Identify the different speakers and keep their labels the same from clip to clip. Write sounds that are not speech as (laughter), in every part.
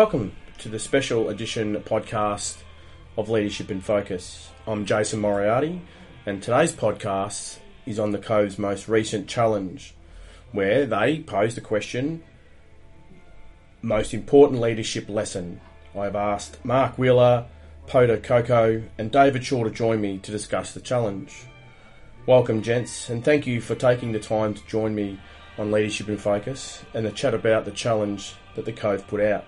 Speaker 1: Welcome to the special edition podcast of Leadership in Focus. I'm Jason Moriarty, and today's podcast is on the Cove's most recent challenge, where they posed the question Most important leadership lesson. I've asked Mark Wheeler, Poata Kaukau, and David Shaw to join me to discuss the challenge. Welcome, gents, and thank you for taking the time to join me on Leadership in Focus and the chat about the challenge that the Cove put out.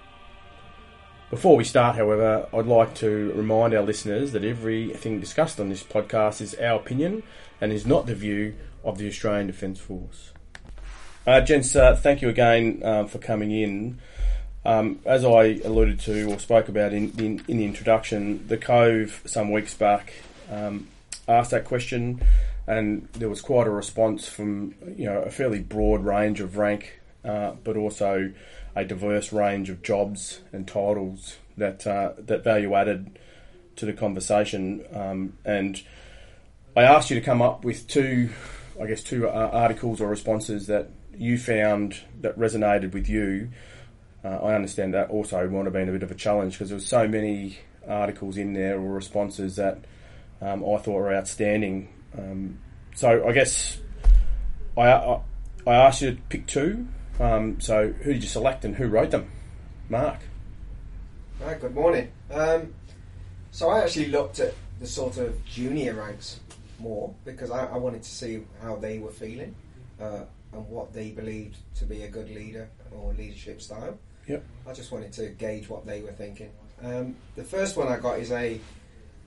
Speaker 1: Before we start, however, I'd like to remind our listeners that everything discussed on this podcast is our opinion and is not the view of the Australian Defence Force. Uh, gents, uh, thank you again um, for coming in. Um, as I alluded to or spoke about in, in, in, the introduction, the Cove some weeks back um, asked that question, and there was quite a response from you know a fairly broad range of rank, uh, but also a diverse range of jobs and titles that uh, that value added to the conversation. Um, and I asked you to come up with two, I guess, two uh, articles or responses that you found that resonated with you. Uh, I understand that also might have been a bit of a challenge because there was so many articles in there or responses that um, I thought were outstanding. Um, so I guess I, I, I asked you to pick two um, so, who did you select and who wrote them? Mark.
Speaker 2: Right, good morning. Um, so, I actually looked at the sort of junior ranks more because I, I wanted to see how they were feeling uh, and what they believed to be a good leader or leadership style.
Speaker 1: Yep.
Speaker 2: I just wanted to gauge what they were thinking. Um, the first one I got is a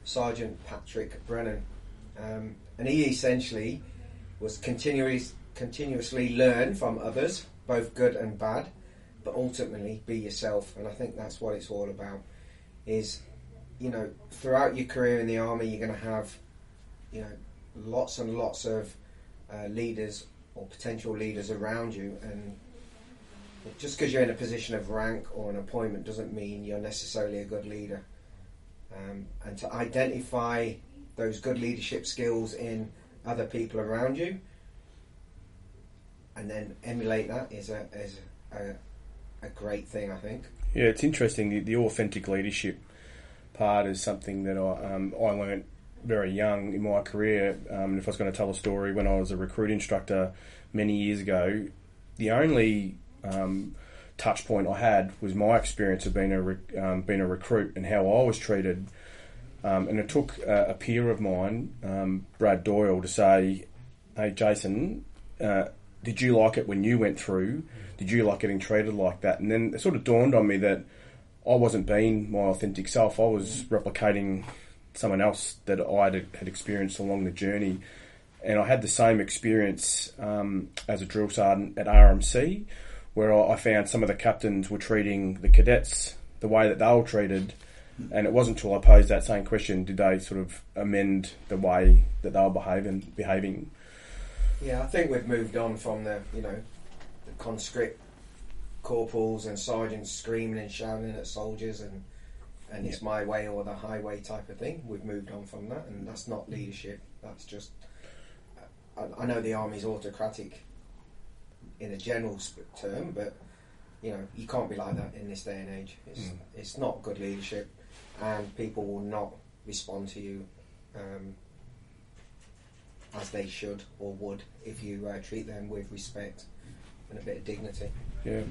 Speaker 2: Sergeant Patrick Brennan, um, and he essentially was continually continuously learn from others both good and bad, but ultimately be yourself. And I think that's what it's all about. Is you know, throughout your career in the army, you're going to have you know lots and lots of uh, leaders or potential leaders around you, and just because you're in a position of rank or an appointment doesn't mean you're necessarily a good leader. Um, and to identify those good leadership skills in other people around you and then emulate that is a is a, a great thing, I think.
Speaker 1: Yeah, it's interesting. The, the authentic leadership part is something that I um, I learned very young in my career. Um, if I was going to tell a story, when I was a recruit instructor many years ago, the only um, touch point I had was my experience of being a re- um, being a recruit and how I was treated. Um, and it took a, a peer of mine, um, Brad Doyle, to say, "Hey, Jason." Uh, did you like it when you went through? Did you like getting treated like that? And then it sort of dawned on me that I wasn't being my authentic self. I was replicating someone else that I had, experienced along the journey. And I had the same experience um, as a drill sergeant at RMC, where I found some of the captains were treating the cadets the way that they were treated. And it wasn't until I posed that same question did they sort of amend the way that they were behaving. behaving.
Speaker 2: Yeah, I think we've moved on from the you know the conscript corporals and sergeants screaming and shouting at soldiers and and it's my way or the highway type of thing. We've moved on from that, and that's not leadership. That's just I, I know the army's autocratic in a general term, but you know you can't be like that in this day and age. It's mm. it's not good leadership, and people will not respond to you um, as they should or would if you uh, treat them with respect and a bit of dignity.
Speaker 1: Yeah.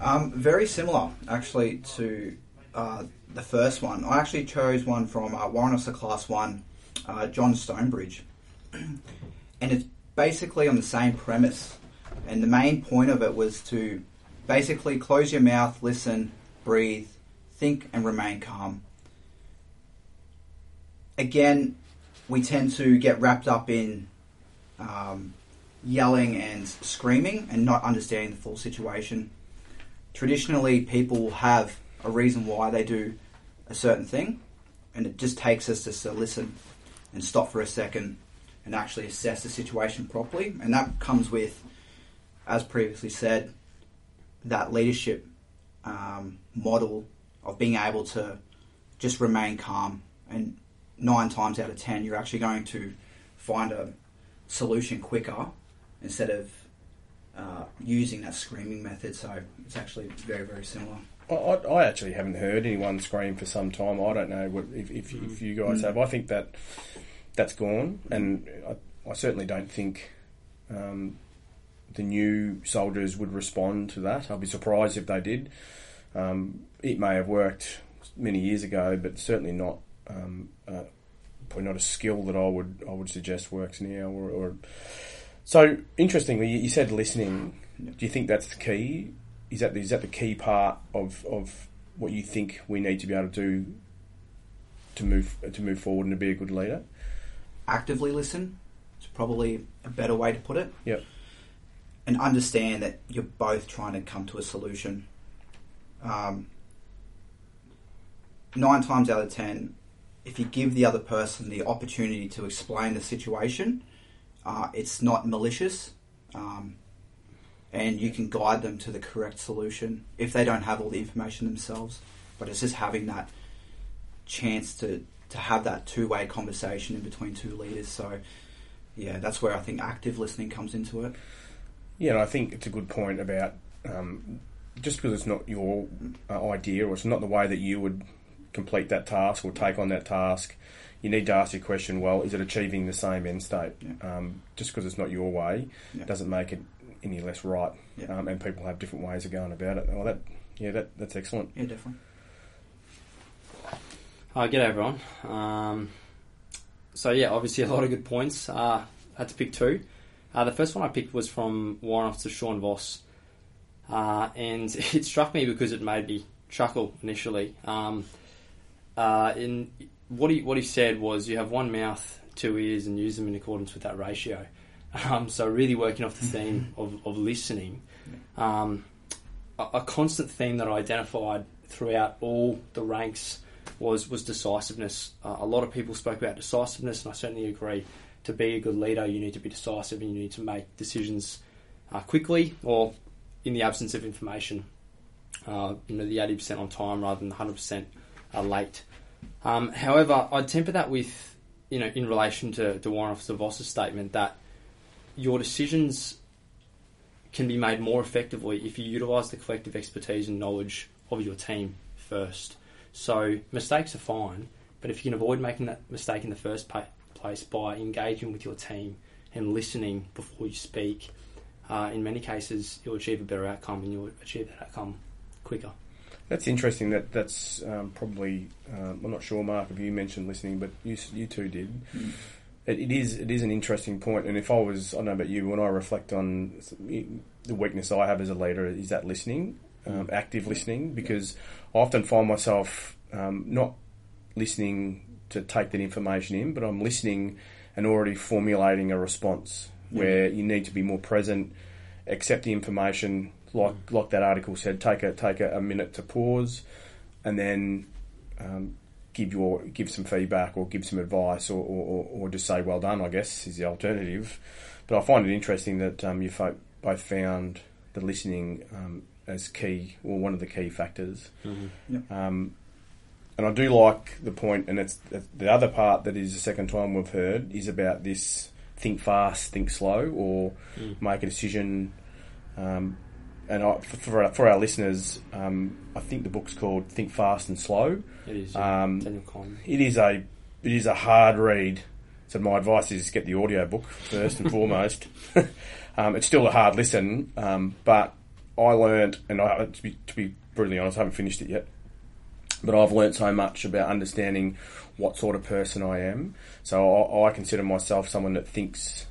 Speaker 3: Um, very similar, actually, to uh, the first one. I actually chose one from uh, Warrant Officer Class 1, uh, John Stonebridge. (clears throat) and it's basically on the same premise. And the main point of it was to basically close your mouth, listen, breathe, think, and remain calm. Again, we tend to get wrapped up in um, yelling and screaming and not understanding the full situation. Traditionally, people have a reason why they do a certain thing, and it just takes us just to listen and stop for a second and actually assess the situation properly. And that comes with, as previously said, that leadership um, model of being able to just remain calm and nine times out of ten, you're actually going to find a solution quicker instead of uh, using that screaming method. So it's actually very very similar.
Speaker 1: I, I actually haven't heard anyone scream for some time. I don't know what if, if, if you guys
Speaker 3: Mm.
Speaker 1: have. I think that that's gone, and I, I certainly don't think um, the new soldiers would respond to that. I'd be surprised if they did. Um, it may have worked many years ago, but certainly not. Um, uh, probably not a skill that I would I would suggest works now. Or, or so interestingly, you, said listening.
Speaker 3: Yeah.
Speaker 1: Do you think that's the key? Is that is that the key part of, of what you think we need to be able to do to move to move forward and to be a good leader?
Speaker 3: Actively listen. It's probably a better way to put it.
Speaker 1: Yep.
Speaker 3: And understand that you're both trying to come to a solution. Um, nine times out of ten, if you give the other person the opportunity to explain the situation, uh, it's not malicious, um, and you can guide them to the correct solution if they don't have all the information themselves. But it's just having that chance to to have that two way conversation in between two leaders. So, yeah, that's where I think active listening comes into it.
Speaker 1: Yeah, I think it's a good point about um, just because it's not your uh, idea or it's not the way that you would complete that task or take on that task, you need to ask your question. Well, is it achieving the same end state?
Speaker 3: Yeah.
Speaker 1: Um, just because it's not your way
Speaker 3: Yeah.
Speaker 1: doesn't make it any less right.
Speaker 3: Yeah.
Speaker 1: Um, and people have different ways of going about it. Well, that yeah, that that's excellent.
Speaker 3: Yeah, definitely.
Speaker 4: Uh, g'day everyone. Um, so yeah, obviously a lot of good points. Uh, had to pick two. Uh, the first one I picked was from Warrant Officer Sean Voss, uh, and (laughs) it struck me because it made me chuckle initially. Um, uh, in what he what he said was you have one mouth, two ears, and use them in accordance with that ratio. (laughs) Um, so really working off the theme (laughs) of, of listening. Um, a, a, constant theme that I identified throughout all the ranks was was decisiveness. Uh, a lot of people spoke about decisiveness, and I certainly agree. To be a good leader, you need to be decisive and you need to make decisions uh, quickly or in the absence of information. Uh, you know, the 80% on time rather than the 100% are late. Um, however, I'd temper that with, you know, in relation to the Warrant Officer Voss's statement that your decisions can be made more effectively if you utilise the collective expertise and knowledge of your team first. So mistakes are fine, but if you can avoid making that mistake in the first pa- place by engaging with your team and listening before you speak, uh, in many cases you'll achieve a better outcome and you'll achieve that outcome quicker.
Speaker 1: That's interesting. That that's um, probably um, I'm not sure, Mark, if you mentioned listening, but you you two did. It, it is it is an interesting point. point, and if I was I don't know about you, when I reflect on the weakness I have as a leader, is that listening, um, active listening, because I often find myself um, not listening to take that information in, but I'm listening and already formulating a response where you need to be more present, accept the information, like like that article said, take a take a, a minute to pause, and then um, give your give some feedback or give some advice or, or, or, or just say well done. I guess is the alternative. But I find it interesting that um, you folk both found the listening um, as key or one of the key factors. Um, and I do like the point, and it's the other part that is the second time we've heard is about this think fast, think slow, or make a decision. Um, and I, for, our, for our listeners, um, I think the book's called Think Fast and Slow.
Speaker 4: It is yeah,
Speaker 1: Um,
Speaker 4: Daniel Kahneman.
Speaker 1: It is a it is a hard read. So my advice is get the audio book first and (laughs) foremost. (laughs) um, it's still a hard listen, um, but I learned, and I, to be to be brutally honest, I haven't finished it yet. But I've learned so much about understanding what sort of person I am. So I, I consider myself someone that thinks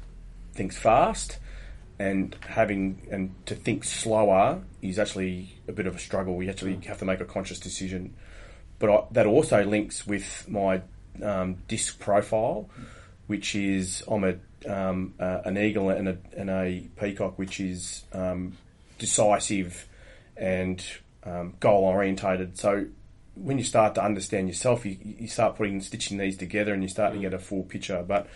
Speaker 1: thinks fast, and having and to think slower is actually a bit of a struggle. You actually have to make a conscious decision but I, that also links with my um, disc profile, which is I'm a um, uh, an eagle and a, and a peacock, which is um, decisive and um, goal orientated. So when you start to understand yourself, you, you start putting stitching these together, and you start to get a full picture. But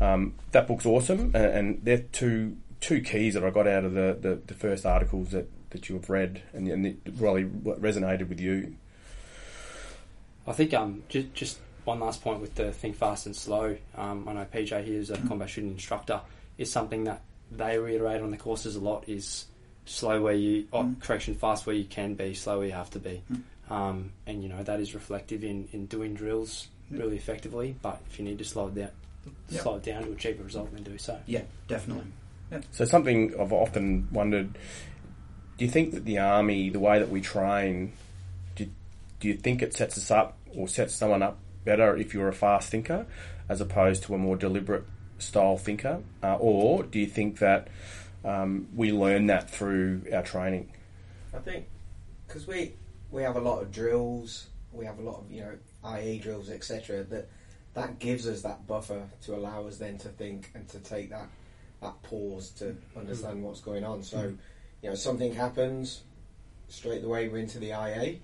Speaker 1: um, that book's awesome, and, and they're two two keys that I got out of the, the, the first articles that, that you have read, and, and it really resonated with you.
Speaker 4: I think um, just, just one last point with the think fast and slow. Um, I know PJ here is a combat shooting instructor. Is something that they reiterate on the courses a lot is slow where you, oh,
Speaker 3: Mm.
Speaker 4: correction, fast where you can be, slow where you have to be.
Speaker 3: Mm.
Speaker 4: Um, and you know that is reflective in, in doing drills
Speaker 3: Yeah.
Speaker 4: really effectively. But if you need to slow it down,
Speaker 3: Yeah.
Speaker 4: slow it down to achieve a result, then do so.
Speaker 3: Yeah, definitely.
Speaker 1: So something I've often wondered: Do you think that the army, the way that we train, do, do you think it sets us up or sets someone up better if you're a fast thinker, as opposed to a more deliberate style thinker, uh, or do you think that um, we learn that through our training?
Speaker 2: I think because we we have a lot of drills, we have a lot of you know IA drills, etc. That that gives us that buffer to allow us then to think and to take that that pause to understand what's going on. So you know something happens straight away we're into the IA,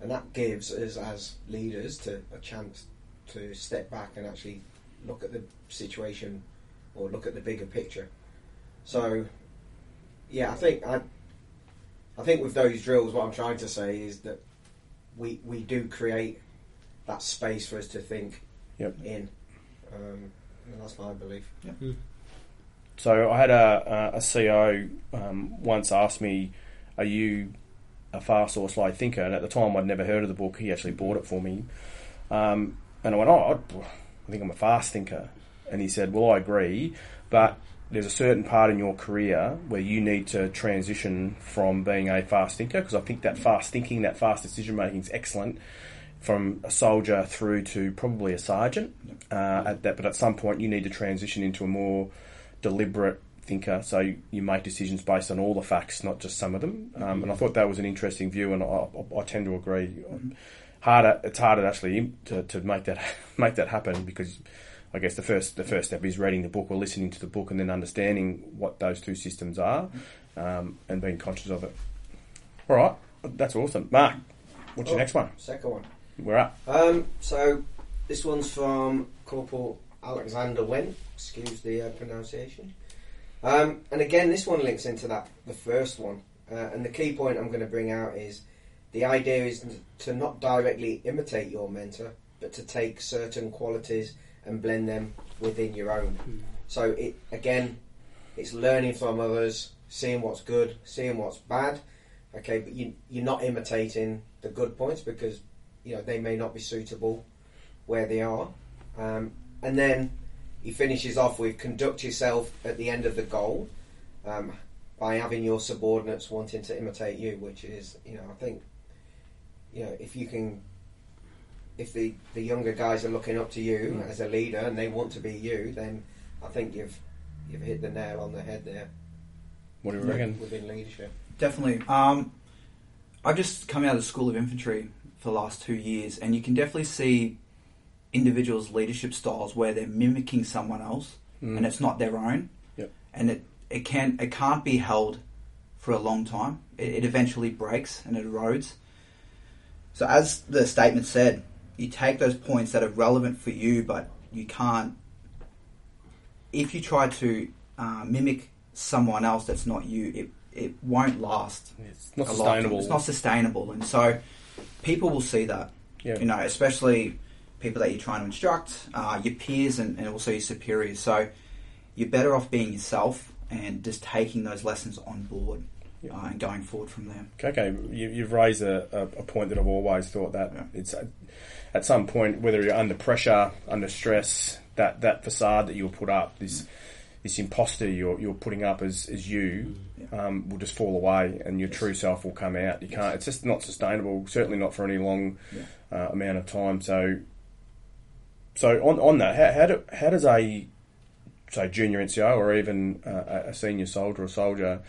Speaker 2: and that gives us as leaders to a chance to step back and actually look at the situation or look at the bigger picture. So yeah, I think I I think with those drills, what I'm trying to say is that we we do create that space for us to think
Speaker 1: Yep.
Speaker 2: in. Um, and that's my belief.
Speaker 1: So I had a, a, a um, once ask me, "Are you a fast or slow thinker?" And at the time, I'd never heard of the book. He actually bought it for me, um, and I went, "Oh, I think I'm a fast thinker." And he said, "Well, I agree, but there's a certain part in your career where you need to transition from being a fast thinker because I think that fast thinking, that fast decision making is excellent." From a soldier through to probably a sergeant, uh, at that, but at some point you need to transition into a more deliberate thinker, so you, you make decisions based on all the facts, not just some of them. Um, and I thought that was an interesting view, and I, I, I tend to agree. Harder, it's harder actually to, to make that (laughs) make that happen because I guess the first the first step is reading the book or listening to the book and then understanding what those two systems are, um, and being conscious of it. All right, that's awesome, Mark. What's your
Speaker 2: Oh.
Speaker 1: next one?
Speaker 2: Second one.
Speaker 1: We're up.
Speaker 2: Um, so this one's from Corporal Alexander Wen. Excuse the uh, pronunciation. Um, and again, this one links into that the first one. Uh, and the key point I'm going to bring out is the idea is to not directly imitate your mentor, but to take certain qualities and blend them within your own. So it again, it's learning from others, seeing what's good, seeing what's bad. Okay, but you, you're not imitating the good points because you know they may not be suitable where they are. Um, and then he finishes off with conduct yourself at the end of the goal um, by having your subordinates wanting to imitate you, which is you know I think you know if you can if the the younger guys are looking up to you as a leader and they want to be you, then I think you've you've hit the nail on the head there
Speaker 1: What do you reckon?
Speaker 2: within leadership.
Speaker 3: Definitely. Um, I've just come out of the School of Infantry for the last two years, and you can definitely see individuals' leadership styles where they're mimicking someone else,
Speaker 1: Mm.
Speaker 3: and it's not their own.
Speaker 1: Yep.
Speaker 3: And it, it can it can't be held for a long time. It, it eventually breaks and it erodes. So, as the statement said, you take those points that are relevant for you, but you can't. If you try to uh, mimic someone else that's not you, it it won't last
Speaker 1: It's not
Speaker 3: a lot.
Speaker 1: sustainable.
Speaker 3: It's not sustainable, and so people will see that.
Speaker 1: Yeah.
Speaker 3: You know, especially people that you're trying to instruct, uh, your peers, and, and also your superiors. So you're better off being yourself and just taking those lessons on board
Speaker 1: Yeah.
Speaker 3: uh, and going forward from there.
Speaker 1: Okay, you, you've raised a, a, point that I've always thought that
Speaker 3: Yeah.
Speaker 1: it's at, at some point, whether you're under pressure, under stress, that, that facade that you'll put up, this this imposter you're, you're putting up as, as you,
Speaker 3: Yeah.
Speaker 1: um, will just fall away, and your true self will come out. You can't. It's just not sustainable. Certainly not for any long uh, amount of time. So, so on on that, how how, do, how does a say junior NCO or even uh, a- a senior soldier or soldier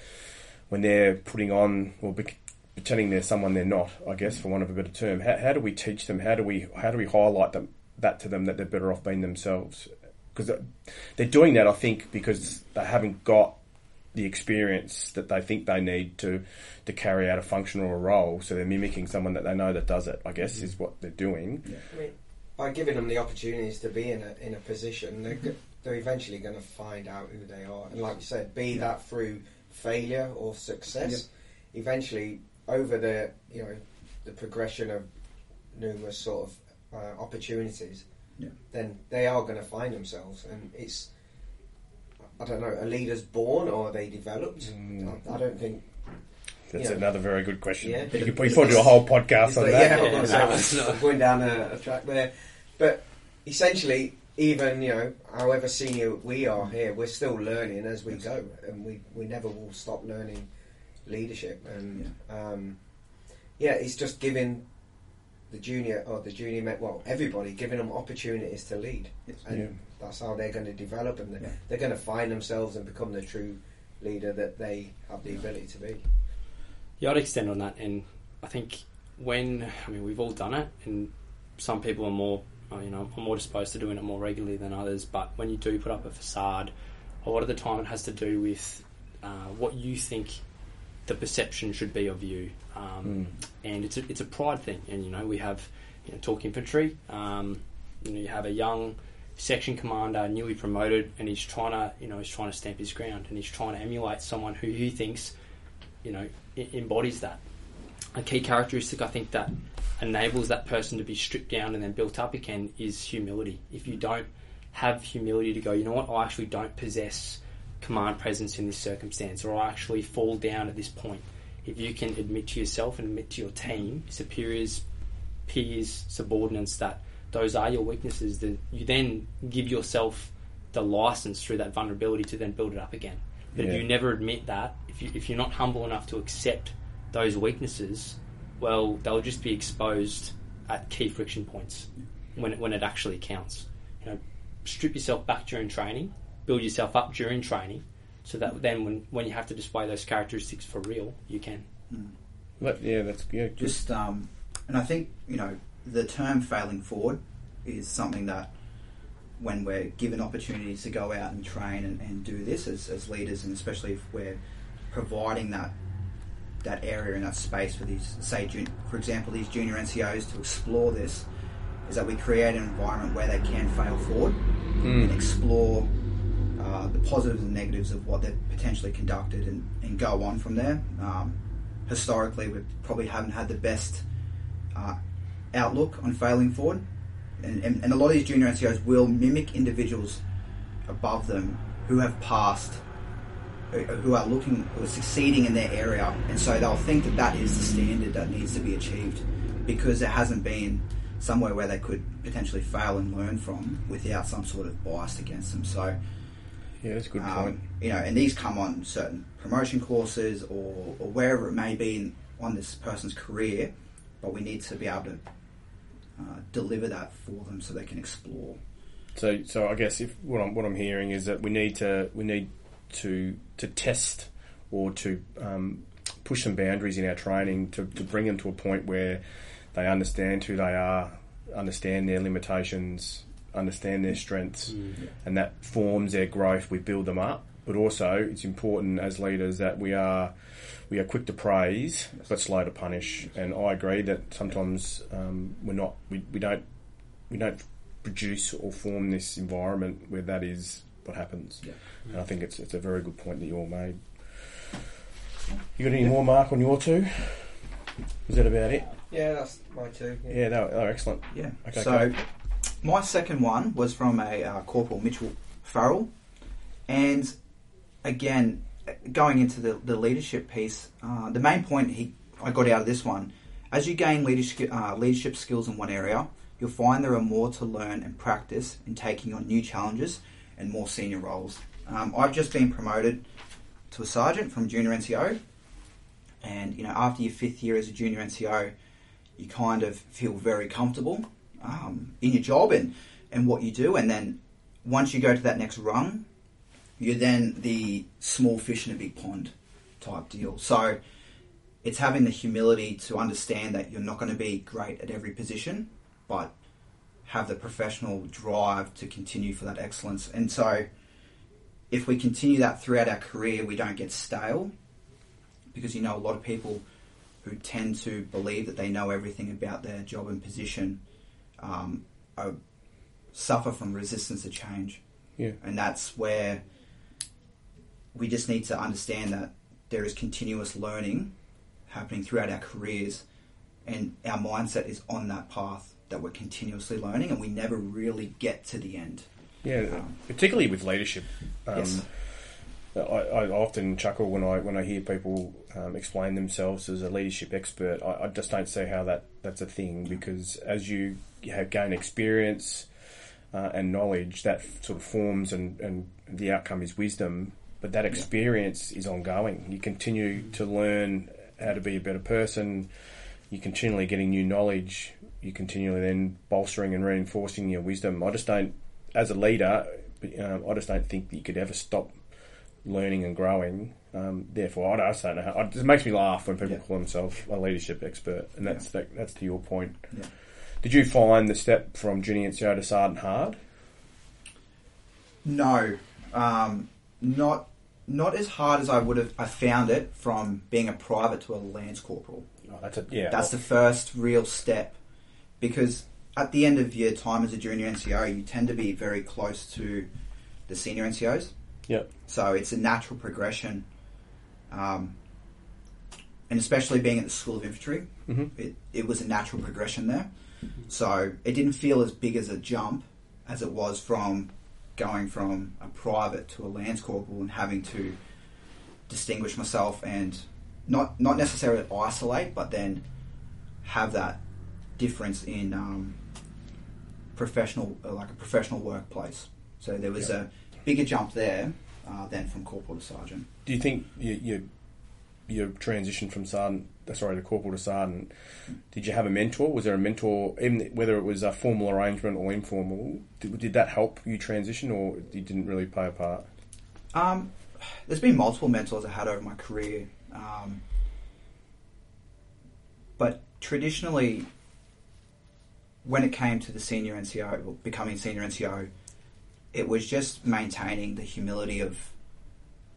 Speaker 1: when they're putting on or bec pretending they're someone they're not, I guess, for want of a better term. How, how do we teach them? How do we how do we highlight them that to them that they're better off being themselves? Because they're doing that, I think, because they haven't got the experience that they think they need to to carry out a function or a role. So they're mimicking someone that they know that does it. I guess is what they're doing.
Speaker 2: I mean, by giving them the opportunities to be in a in a position, they're go- they're eventually going to find out who they are, and like you said, be that through failure or success. Eventually, over the you know the progression of numerous sort of uh, opportunities,
Speaker 3: Yeah.
Speaker 2: then they are going to find themselves, and it's I don't know, a leader's born or are they developed?
Speaker 1: Mm.
Speaker 2: I, I don't think.
Speaker 1: That's
Speaker 2: Yeah.
Speaker 1: another very good question.
Speaker 2: Yeah.
Speaker 1: You could we probably do a whole podcast on that.
Speaker 2: yeah,
Speaker 4: Yeah,
Speaker 2: so
Speaker 4: no, it's (laughs) not.
Speaker 2: Going down a, a track there. But essentially, even you know, however senior we are here, we're still learning as we go, and we, we never will stop learning leadership. And um, yeah, it's just giving the junior or the junior men, well, everybody giving them opportunities to lead,
Speaker 3: Yes.
Speaker 2: and
Speaker 1: Yeah.
Speaker 2: that's how they're going to develop, and they're,
Speaker 3: Yeah.
Speaker 2: they're going to find themselves and become the true leader that they have the ability to be.
Speaker 4: Yeah, I'd extend on that, and I think when I mean we've all done it, and some people are more, you know, I'm more disposed to doing it more regularly than others. But when you do put up a facade, a lot of the time it has to do with uh, what you think the perception should be of you, um, and it's a, it's a pride thing. And you know, we have you know, talk infantry. Um, you know, you have a young section commander, newly promoted, and he's trying to, you know, he's trying to stamp his ground, and he's trying to emulate someone who he thinks, you know, i- embodies that. A key characteristic I think that enables that person to be stripped down and then built up again is humility. If you don't have humility to go, you know what, I actually don't possess command presence in this circumstance, or I actually fall down at this point. If you can admit to yourself and admit to your team, superiors, peers, subordinates that those are your weaknesses, then you then give yourself the license through that vulnerability to then build it up again. But
Speaker 1: Yeah.
Speaker 4: if you never admit that, if you if you're not humble enough to accept those weaknesses, well, they'll just be exposed at key friction points when it, when it actually counts. You know, strip yourself back during training, build yourself up during training, so that then when when you have to display those characteristics for real, you can.
Speaker 1: But, yeah, that's yeah. Just
Speaker 3: Just, um, and I think you know the term failing forward is something that when we're given opportunities to go out and train and, and do this as, as leaders, and especially if we're providing that that area and that space for these, say, for example, these junior NCOs to explore this, is that we create an environment where they can fail forward and explore uh, the positives and negatives of what they've potentially conducted and, and go on from there. Um, historically, we probably haven't had the best uh, outlook on failing forward, and, and, and a lot of these junior NCOs will mimic individuals above them who have passed, who- who are looking, or succeeding in their area, and so they'll think that that is the standard that needs to be achieved because there hasn't been somewhere where they could potentially fail and learn from without some sort of bias against them. So,
Speaker 1: yeah, that's a good
Speaker 3: um,
Speaker 1: point.
Speaker 3: you know, and these come on certain promotion courses or, or wherever it may be in, on this person's career, but we need to be able to uh, deliver that for them so they can explore.
Speaker 1: So, so I guess if what I'm what I'm hearing is that we need to we need to to test or to um, push some boundaries in our training to, to bring them to a point where they understand who they are, understand their limitations, understand their strengths, and that forms their growth. We build them up, but also it's important as leaders that we are we are quick to praise but slow to punish. And I agree that sometimes um, we're not we, we don't we don't produce or form this environment where that is what happens.
Speaker 3: Yeah.
Speaker 1: And I think it's it's a very good point that you all made. You got any more, Mark, on your two? Is that about it?
Speaker 2: Yeah, that's my two.
Speaker 1: Yeah, they were, they were excellent.
Speaker 3: Yeah.
Speaker 1: Okay,
Speaker 3: so
Speaker 1: go.
Speaker 3: my second one was from a uh, Corporal Mitchell Farrell, and again, going into the, the leadership piece, uh, the main point he I got out of this one, as you gain leadership uh, leadership skills in one area, you'll find there are more to learn and practice in taking on new challenges and more senior roles. Um, I've just been promoted to a sergeant from junior NCO, and you know after your fifth year as a junior NCO, you kind of feel very comfortable um, in your job and, and what you do. And then once you go to that next rung, you're then the small fish in a big pond type deal. So it's having the humility to understand that you're not going to be great at every position, but have the professional drive to continue for that excellence. And so if we continue that throughout our career, we don't get stale because you know a lot of people who tend to believe that they know everything about their job and position um, are, suffer from resistance to change.
Speaker 1: Yeah.
Speaker 3: And that's where we just need to understand that there is continuous learning happening throughout our careers, and our mindset is on that path that we're continuously learning, and we never really get to the end.
Speaker 1: Yeah,
Speaker 3: Um,
Speaker 1: particularly with leadership. Um,
Speaker 3: Yes.
Speaker 1: I, I often chuckle when I when I hear people um, explain themselves as a leadership expert. I, I just don't see how that that's a thing because as you have gain experience uh, and knowledge, that sort of forms and, and the outcome is wisdom. But that experience is ongoing. You continue to learn how to be a better person. You're continually getting new knowledge. You're continually then bolstering and reinforcing your wisdom. I just don't, as a leader, um, I just don't think that you could ever stop learning and growing. Um, therefore, I just don't know. How, it makes me laugh when people
Speaker 3: Yeah.
Speaker 1: call themselves a leadership expert, and that's that, that's to your point.
Speaker 3: Yeah.
Speaker 1: Did you find the step from junior NCO to sergeant hard?
Speaker 3: No, um, not not as hard as I would have. I found it from being a private to a lance corporal.
Speaker 1: Oh, that's a, yeah.
Speaker 3: That's the first real step, because at the end of your time as a junior NCO, you tend to be very close to the senior NCOs.
Speaker 1: Yep.
Speaker 3: So it's a natural progression, um, and especially being at the School of Infantry,
Speaker 1: hmm
Speaker 3: it, it was a natural progression there. So it didn't feel as big as a jump as it was from going from a private to a lance corporal and having to distinguish myself and not not necessarily isolate, but then have that difference in um, professional, uh, like a professional workplace. So there was a bigger jump there uh, than from corporal to sergeant.
Speaker 1: Do you think you, you your transition from sergeant, uh, sorry, to corporal to sergeant, did you have a mentor? Was there a mentor, even whether it was a formal arrangement or informal? Did, did that help you transition, or you didn't really play a part?
Speaker 3: Um, there's been multiple mentors I had over my career, um, but traditionally, when it came to the senior NCO, well, becoming senior NCO, it was just maintaining the humility of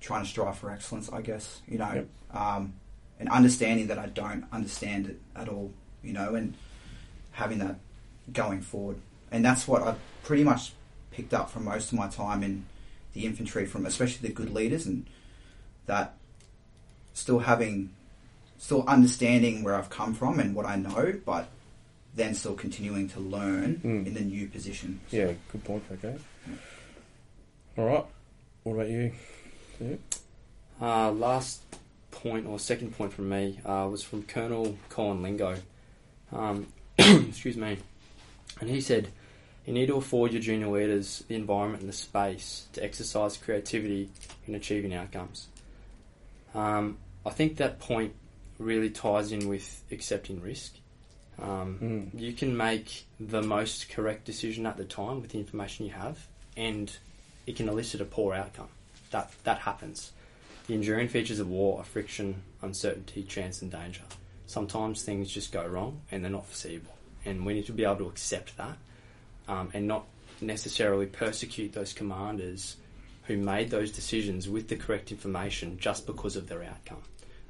Speaker 3: trying to strive for excellence. I guess you know,
Speaker 1: Yep.
Speaker 3: um, and understanding that I don't understand it at all. You know, and having that going forward, and that's what I pretty much picked up from most of my time in the infantry from especially the good leaders and that still having still understanding where I've come from and what I know but then still continuing to learn
Speaker 1: Mm.
Speaker 3: in the new position.
Speaker 1: Yeah, good point. Okay. All right. What about you? Yeah.
Speaker 4: Uh, last point or second point from me uh, was from Colonel Colin Lingo. Um, (coughs) excuse me. And he said, You need to afford your junior leaders the environment and the space to exercise creativity in achieving outcomes. Um, I think that point really ties in with accepting risk. Um,
Speaker 1: Mm.
Speaker 4: You can make the most correct decision at the time with the information you have, and it can elicit a poor outcome. That that happens. The enduring features of war are friction, uncertainty, chance, and danger. Sometimes things just go wrong and they're not foreseeable, and we need to be able to accept that um, and not necessarily persecute those commanders who made those decisions with the correct information just because of their outcome.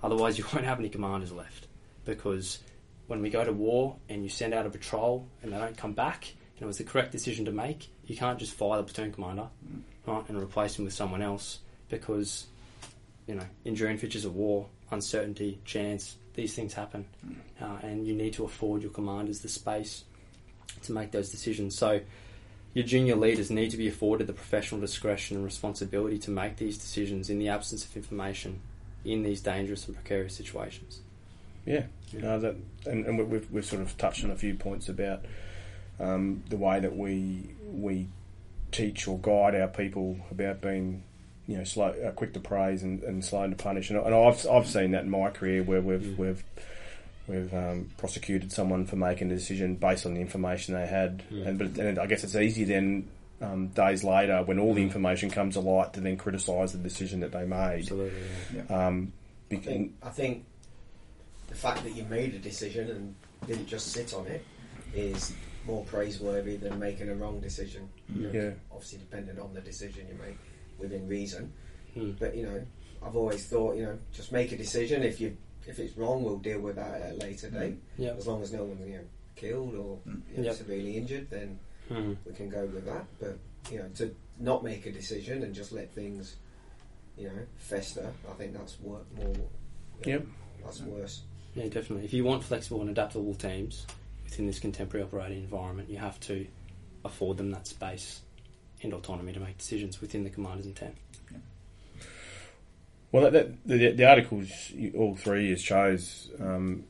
Speaker 4: Otherwise, you (laughs) won't have any commanders left because when we go to war and you send out a patrol and they don't come back and it was the correct decision to make, you can't just fire the platoon commander right, and replace him with someone else because you know enduring features of war, uncertainty, chance, these things happen, uh, and you need to afford your commanders the space to make those decisions. So your junior leaders need to be afforded the professional discretion and responsibility to make these decisions in the absence of information in these dangerous and precarious situations.
Speaker 1: Yeah,
Speaker 4: Yeah.
Speaker 1: No, that, and, and we- we've, we've sort of touched on a few points about um, the way that we we teach or guide our people about being, you know, slow, uh, quick to praise and, and slow to punish. And, and I've I've seen that in my career where we've
Speaker 4: Mm.
Speaker 1: we've we've um, prosecuted someone for making a decision based on the information they had.
Speaker 4: Mm.
Speaker 1: And but and I guess it's easy then. Um, days later, when all the information comes to light, to then criticise the decision that they made.
Speaker 4: Absolutely.
Speaker 1: Um,
Speaker 2: I think, I think the fact that you made a decision and didn't just sit on it is more praiseworthy than making a wrong decision. You know,
Speaker 1: Yeah.
Speaker 2: Obviously, depending on the decision you make within reason.
Speaker 4: Mm.
Speaker 2: But you know, I've always thought, you know, just make a decision. If you if it's wrong, we'll deal with that at a later date.
Speaker 4: Yeah.
Speaker 2: As long as no one's you know killed or
Speaker 3: Mm.
Speaker 2: you know,
Speaker 4: Yep.
Speaker 2: severely injured, then
Speaker 4: Mm.
Speaker 2: we can go with that. But you know, to not make a decision and just let things, you know, fester, I think that's wor- more. you know,
Speaker 1: Yep.
Speaker 2: That's worse.
Speaker 4: Yeah, definitely. If you want flexible and adaptable teams within this contemporary operating environment, you have to afford them that space and autonomy to make decisions within the commander's intent.
Speaker 1: Well, that, the, the articles, all three you chose, um,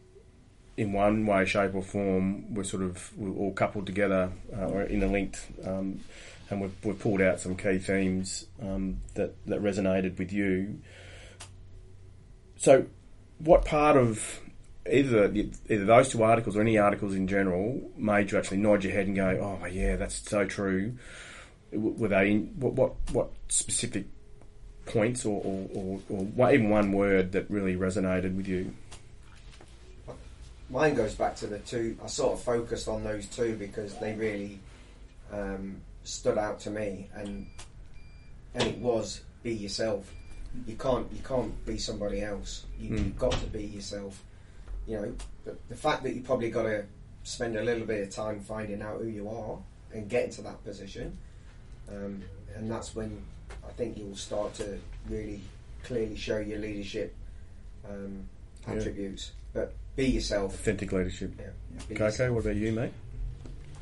Speaker 1: in one way, shape, or form, were sort of all coupled together uh, or interlinked, um, and we've, we've pulled out some key themes um, that that resonated with you. So, what part of either the- either those two articles or any articles in general made you actually nod your head and go, "Oh, yeah, that's so true"? Were they in, what what what specific points or, or, or, or one- even one word that really resonated with you?
Speaker 2: Mine goes back to the two. I sort of focused on those two because they really um, stood out to me, and and it was be yourself. You can't you can't be somebody else. You,
Speaker 1: Mm.
Speaker 2: You've got to be yourself. You know the, the fact that you probably got to spend a little bit of time finding out who you are and getting to that position, um, and that's when I think you'll start to really clearly show your leadership um,
Speaker 1: Yeah.
Speaker 2: attributes. But be yourself.
Speaker 1: Authentic leadership.
Speaker 2: Yeah. Be
Speaker 1: Kaukau,
Speaker 2: yourself.
Speaker 1: what about you, mate?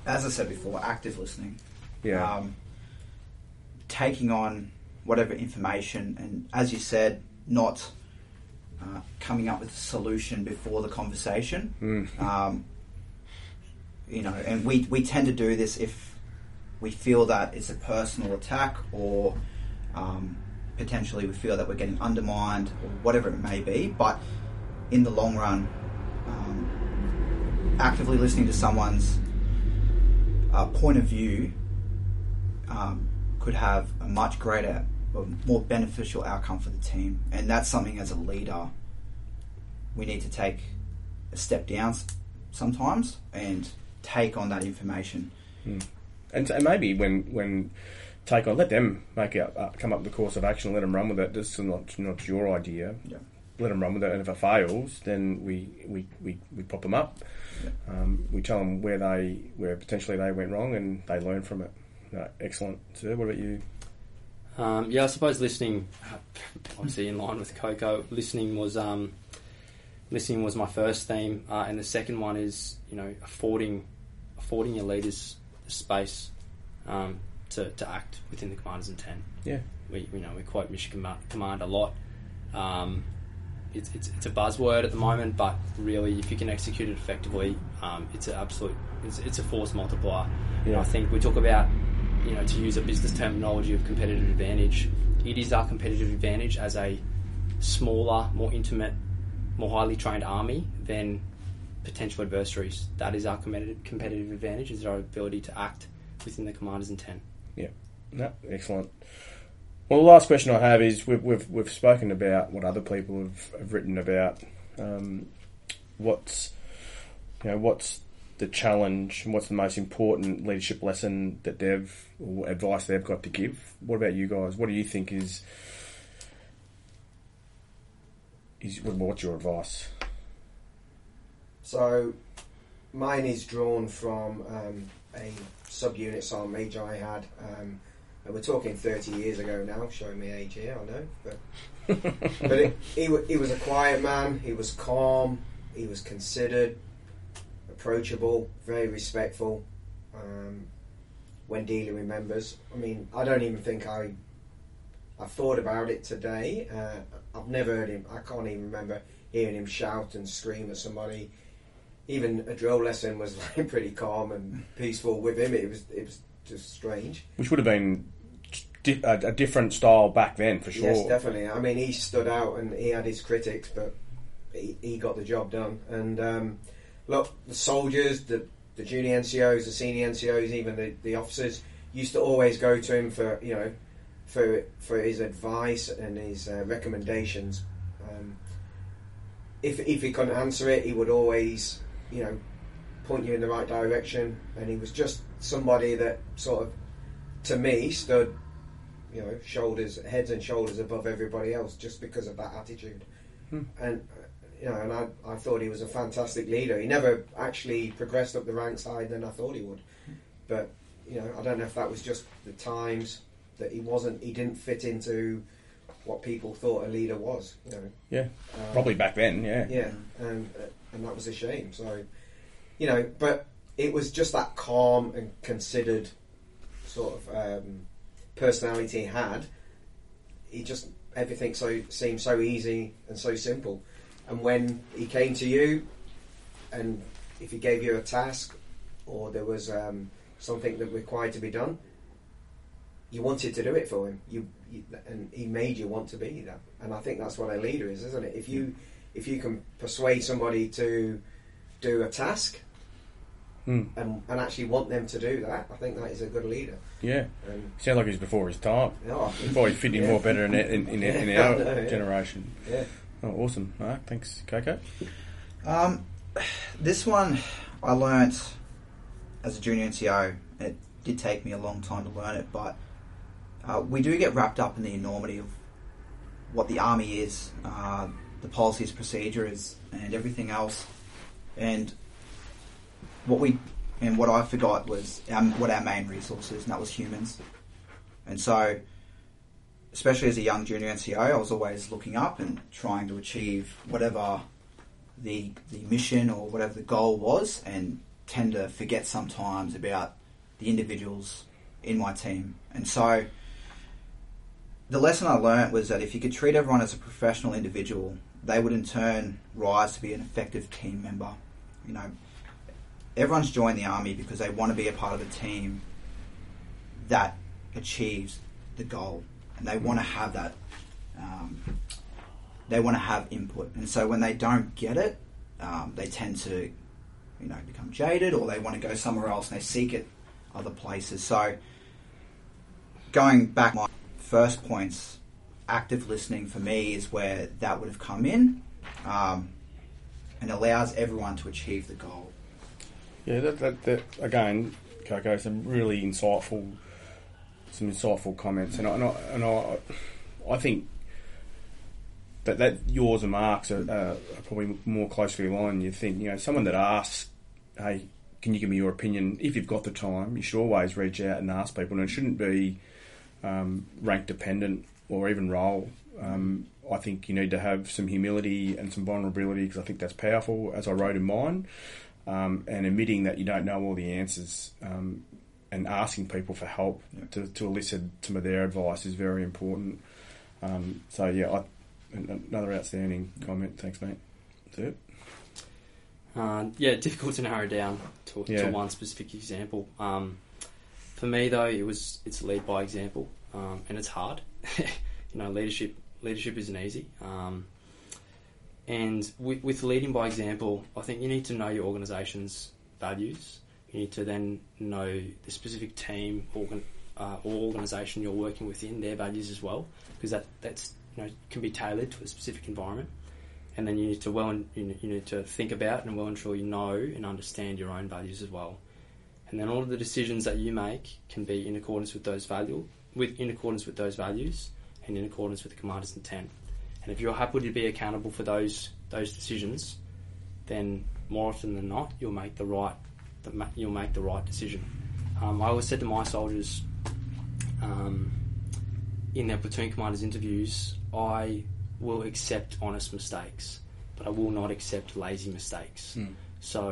Speaker 3: As I said before, active listening.
Speaker 1: Yeah.
Speaker 3: Um, taking on whatever information, and as you said, not uh, coming up with a solution before the conversation.
Speaker 1: Mm. (laughs)
Speaker 3: Um, you know, and we, we tend to do this if we feel that it's a personal attack or um, potentially we feel that we're getting undermined or whatever it may be. But in the long run, um, actively listening to someone's uh, point of view um, could have a much greater, or more beneficial outcome for the team. And that's something as a leader we need to take a step down sometimes and take on that information.
Speaker 1: Mm. And, and maybe when when take on, let them make it uh, come up with a course of action, let them run with it. This is not not your idea.
Speaker 3: Yeah.
Speaker 1: Let them run with it, and if it fails, then we we, we, we pop them up. Um, we tell them where they where potentially they went wrong, and they learn from it. No, excellent, sir. What about you?
Speaker 4: Um, yeah, I suppose listening, obviously in line with Kaukau, listening was um, listening was my first theme, uh, and the second one is you know affording affording your leaders space um, to, to act within the commander's intent.
Speaker 1: Yeah.
Speaker 4: We you know we quote Mission Command, Command a lot. Um, it's, it's, it's a buzzword at the moment, but really, if you can execute it effectively, um, it's an absolute it's, it's a force multiplier. And. I think we talk about you know to use a business terminology of competitive advantage. It is our competitive advantage as a smaller, more intimate, more highly trained army than potential adversaries. That is our competitive competitive advantage. Is our ability to act within the commander's intent.
Speaker 1: No, excellent. Well, the last question I have is we've we've, we've spoken about what other people have, have written about. Um, what's you know what's the challenge and what's the most important leadership lesson that they've or advice they've got to give? What about you guys? What do you think is is what's your advice?
Speaker 2: So, mine is drawn from um, a subunit sergeant major I had. Um, and we're talking 30 years ago now, showing me age here, I know. But, (laughs) but it, he, he was a quiet man, he was calm, he was considered, approachable, very respectful um, when dealing with members. I mean, I don't even think I. I thought about it today. Uh, I've never heard him. I can't even remember hearing him shout and scream at somebody. Even a drill lesson was like (laughs) pretty calm and peaceful with him. It was it was just strange.
Speaker 1: Which would have been di- a, a different style back then for sure.
Speaker 2: Yes, definitely. I mean, he stood out and he had his critics, but he, he got the job done. And um, look, the soldiers, the the junior NCOs, the senior NCOs, even the, the officers used to always go to him for you know for for his advice and his uh, recommendations. Um, if if he couldn't answer it, he would always you know point you in the right direction. And he was just somebody that sort of to me stood you know shoulders heads and shoulders above everybody else just because of that attitude.
Speaker 1: Hmm.
Speaker 2: And you know, and I, I thought he was a fantastic leader. He never actually progressed up the ranks higher than I thought he would. But you know, I don't know if that was just the times that he wasn't. He didn't fit into what people thought a leader was. You know,
Speaker 1: Yeah,
Speaker 2: Um,
Speaker 1: probably back then. Yeah.
Speaker 2: yeah, and uh, and that was a shame. So, you know, but it was just that calm and considered sort of um, personality he had. He just everything so seemed so easy and so simple. And when he came to you, and if he gave you a task or there was um, something that required to be done, you wanted to do it for him. You, you and he made you want to be that. And I think that's what a leader is, isn't it? If you if you can persuade somebody to do a task
Speaker 1: Hmm.
Speaker 2: and, and actually want them to do that, I think that is a good leader.
Speaker 1: Yeah.
Speaker 2: And
Speaker 1: Sounds like he's before his time.
Speaker 2: oh,
Speaker 1: Probably fitting
Speaker 2: yeah.
Speaker 1: more better in, in, in, (laughs) in
Speaker 2: Yeah,
Speaker 1: our
Speaker 2: I know, yeah.
Speaker 1: generation.
Speaker 2: Yeah.
Speaker 1: Oh, awesome. All right, thanks, Kaukau.
Speaker 3: Um, this one I learnt as a junior NCO. and It did take me a long time to learn it, but uh, we do get wrapped up in the enormity of what the army is, uh, the policies, procedures, and everything else. And what we and what I forgot was um, what our main resource is, and that was humans. And so, especially as a young junior NCO, I was always looking up and trying to achieve whatever the the mission or whatever the goal was, and tend to forget sometimes about the individuals in my team. And so, the lesson I learnt was that if you could treat everyone as a professional individual, they would in turn rise to be an effective team member. You know, everyone's joined the army because they want to be a part of a team that achieves the goal, and they want to have that. Um, they want to have input, and so when they don't get it, um, they tend to, you know, become jaded, or they want to go somewhere else and they seek it other places. So, going back, my first points, active listening for me is where that would have come in, um, and allows everyone to achieve the goal.
Speaker 1: Yeah, that, that, that again, Kaukau, some really insightful, some insightful comments, and I, and I, and I, I think that that yours and Mark's are, are probably more closely aligned. You think, you know, someone that asks, "Hey, can you give me your opinion?" If you've got the time, you should always reach out and ask people, and it shouldn't be um, rank dependent or even role. Um, I think you need to have some humility and some vulnerability because I think that's powerful, as I wrote in mine um, and admitting that you don't know all the answers um, and asking people for help
Speaker 3: Yeah.
Speaker 1: to, to elicit some of their advice is very important. Um, so yeah, I, another outstanding comment. Thanks, mate. That's it.
Speaker 4: Uh, yeah, difficult to narrow down to,
Speaker 1: Yeah.
Speaker 4: to one specific example. Um, for me, though, it was it's lead by example, um, and it's hard. (laughs) you know, leadership leadership isn't easy. Um, and with, with leading by example, I think you need to know your organisation's values. You need to then know the specific team organ, uh, or organisation you're working within, their values as well, because that that's you know can be tailored to a specific environment and then you need to well you need- to think about and well ensure you know and understand your own values as well. And then all of the decisions that you make can be in accordance with those value with in accordance with those values and in accordance with the commander's intent. And if you're happy to be accountable for those those decisions, then more often than not you'll make the right the, you'll make the right decision. Um, I always said to my soldiers um, in their platoon commanders interviews, I will accept honest mistakes, but I will not accept lazy mistakes. So,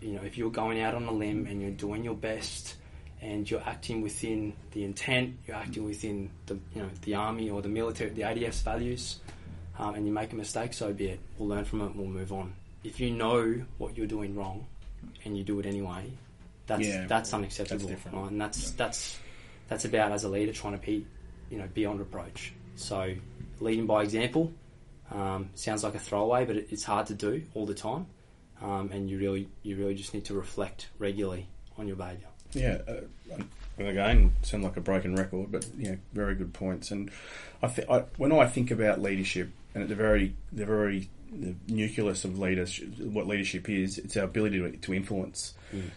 Speaker 4: you know, if you're going out on a limb and you're doing your best and you're acting within the intent, you're acting within the, you know, the army or the military, the ADF's values, um, and you make a mistake, so be it. We'll learn from it we'll move on. If you know what you're doing wrong and you do it anyway, that's
Speaker 1: Yeah,
Speaker 4: that's unacceptable.
Speaker 1: that's
Speaker 4: right? And that's that's that's about as a leader trying to be, you know, beyond reproach. So leading by example um, sounds like a throwaway, but it, it's hard to do all the time, um, and you really you really just need to reflect regularly on your behaviour.
Speaker 1: Yeah, uh, again, sound like a broken record, but know, very good points. And I, th- I when I think about leadership, and at the very the very the nucleus of leadership, what leadership is, it's our ability to, to influence.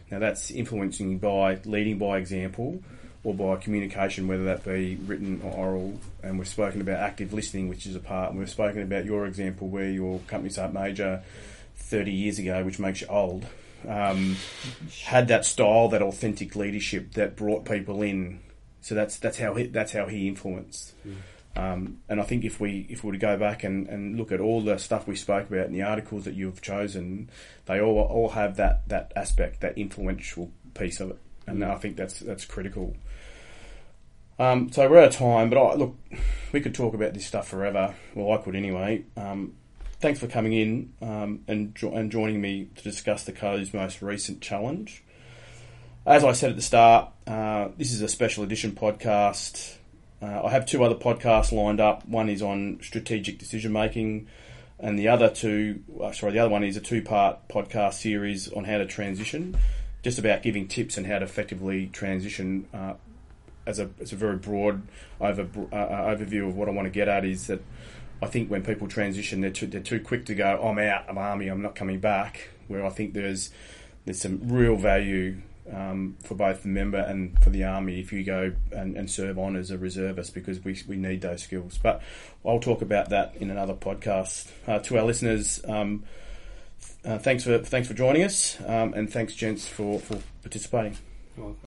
Speaker 1: Now that's influencing by leading by example or by communication, whether that be written or oral. And we've spoken about active listening, which is a part. And we've spoken about your example where your company sergeant major 30 years ago, which makes you old, um, had that style, that authentic leadership that brought people in. So that's that's how he, that's how he influenced. Um, and I think if we if we were to go back and, and look at all the stuff we spoke about in the articles that you've chosen, they all all have that, that aspect, that influential piece of it, and I think that's that's critical. Um, so we're out of time, but I, look, we could talk about this stuff forever. Well, I could anyway. Um, thanks for coming in um, and jo- and joining me to discuss the Cove's most recent challenge. As I said at the start, uh, this is a special edition podcast. Uh, I have two other podcasts lined up. One is on strategic decision making, and the other two, uh, sorry, the other one is a two-part podcast series on how to transition, just about giving tips on how to effectively transition. Uh, as a, as a very broad over, uh, uh, overview of what I want to get at is that I think when people transition, they're too, they're too quick to go, I'm out of army, I'm not coming back. Where I think there's there's some real value um, for both the member and for the army if you go and, and serve on as a reservist because we, we need those skills. But I'll talk about that in another podcast. Uh, to our listeners, um, uh, thanks for thanks for joining us, um, and thanks, gents, for, for participating.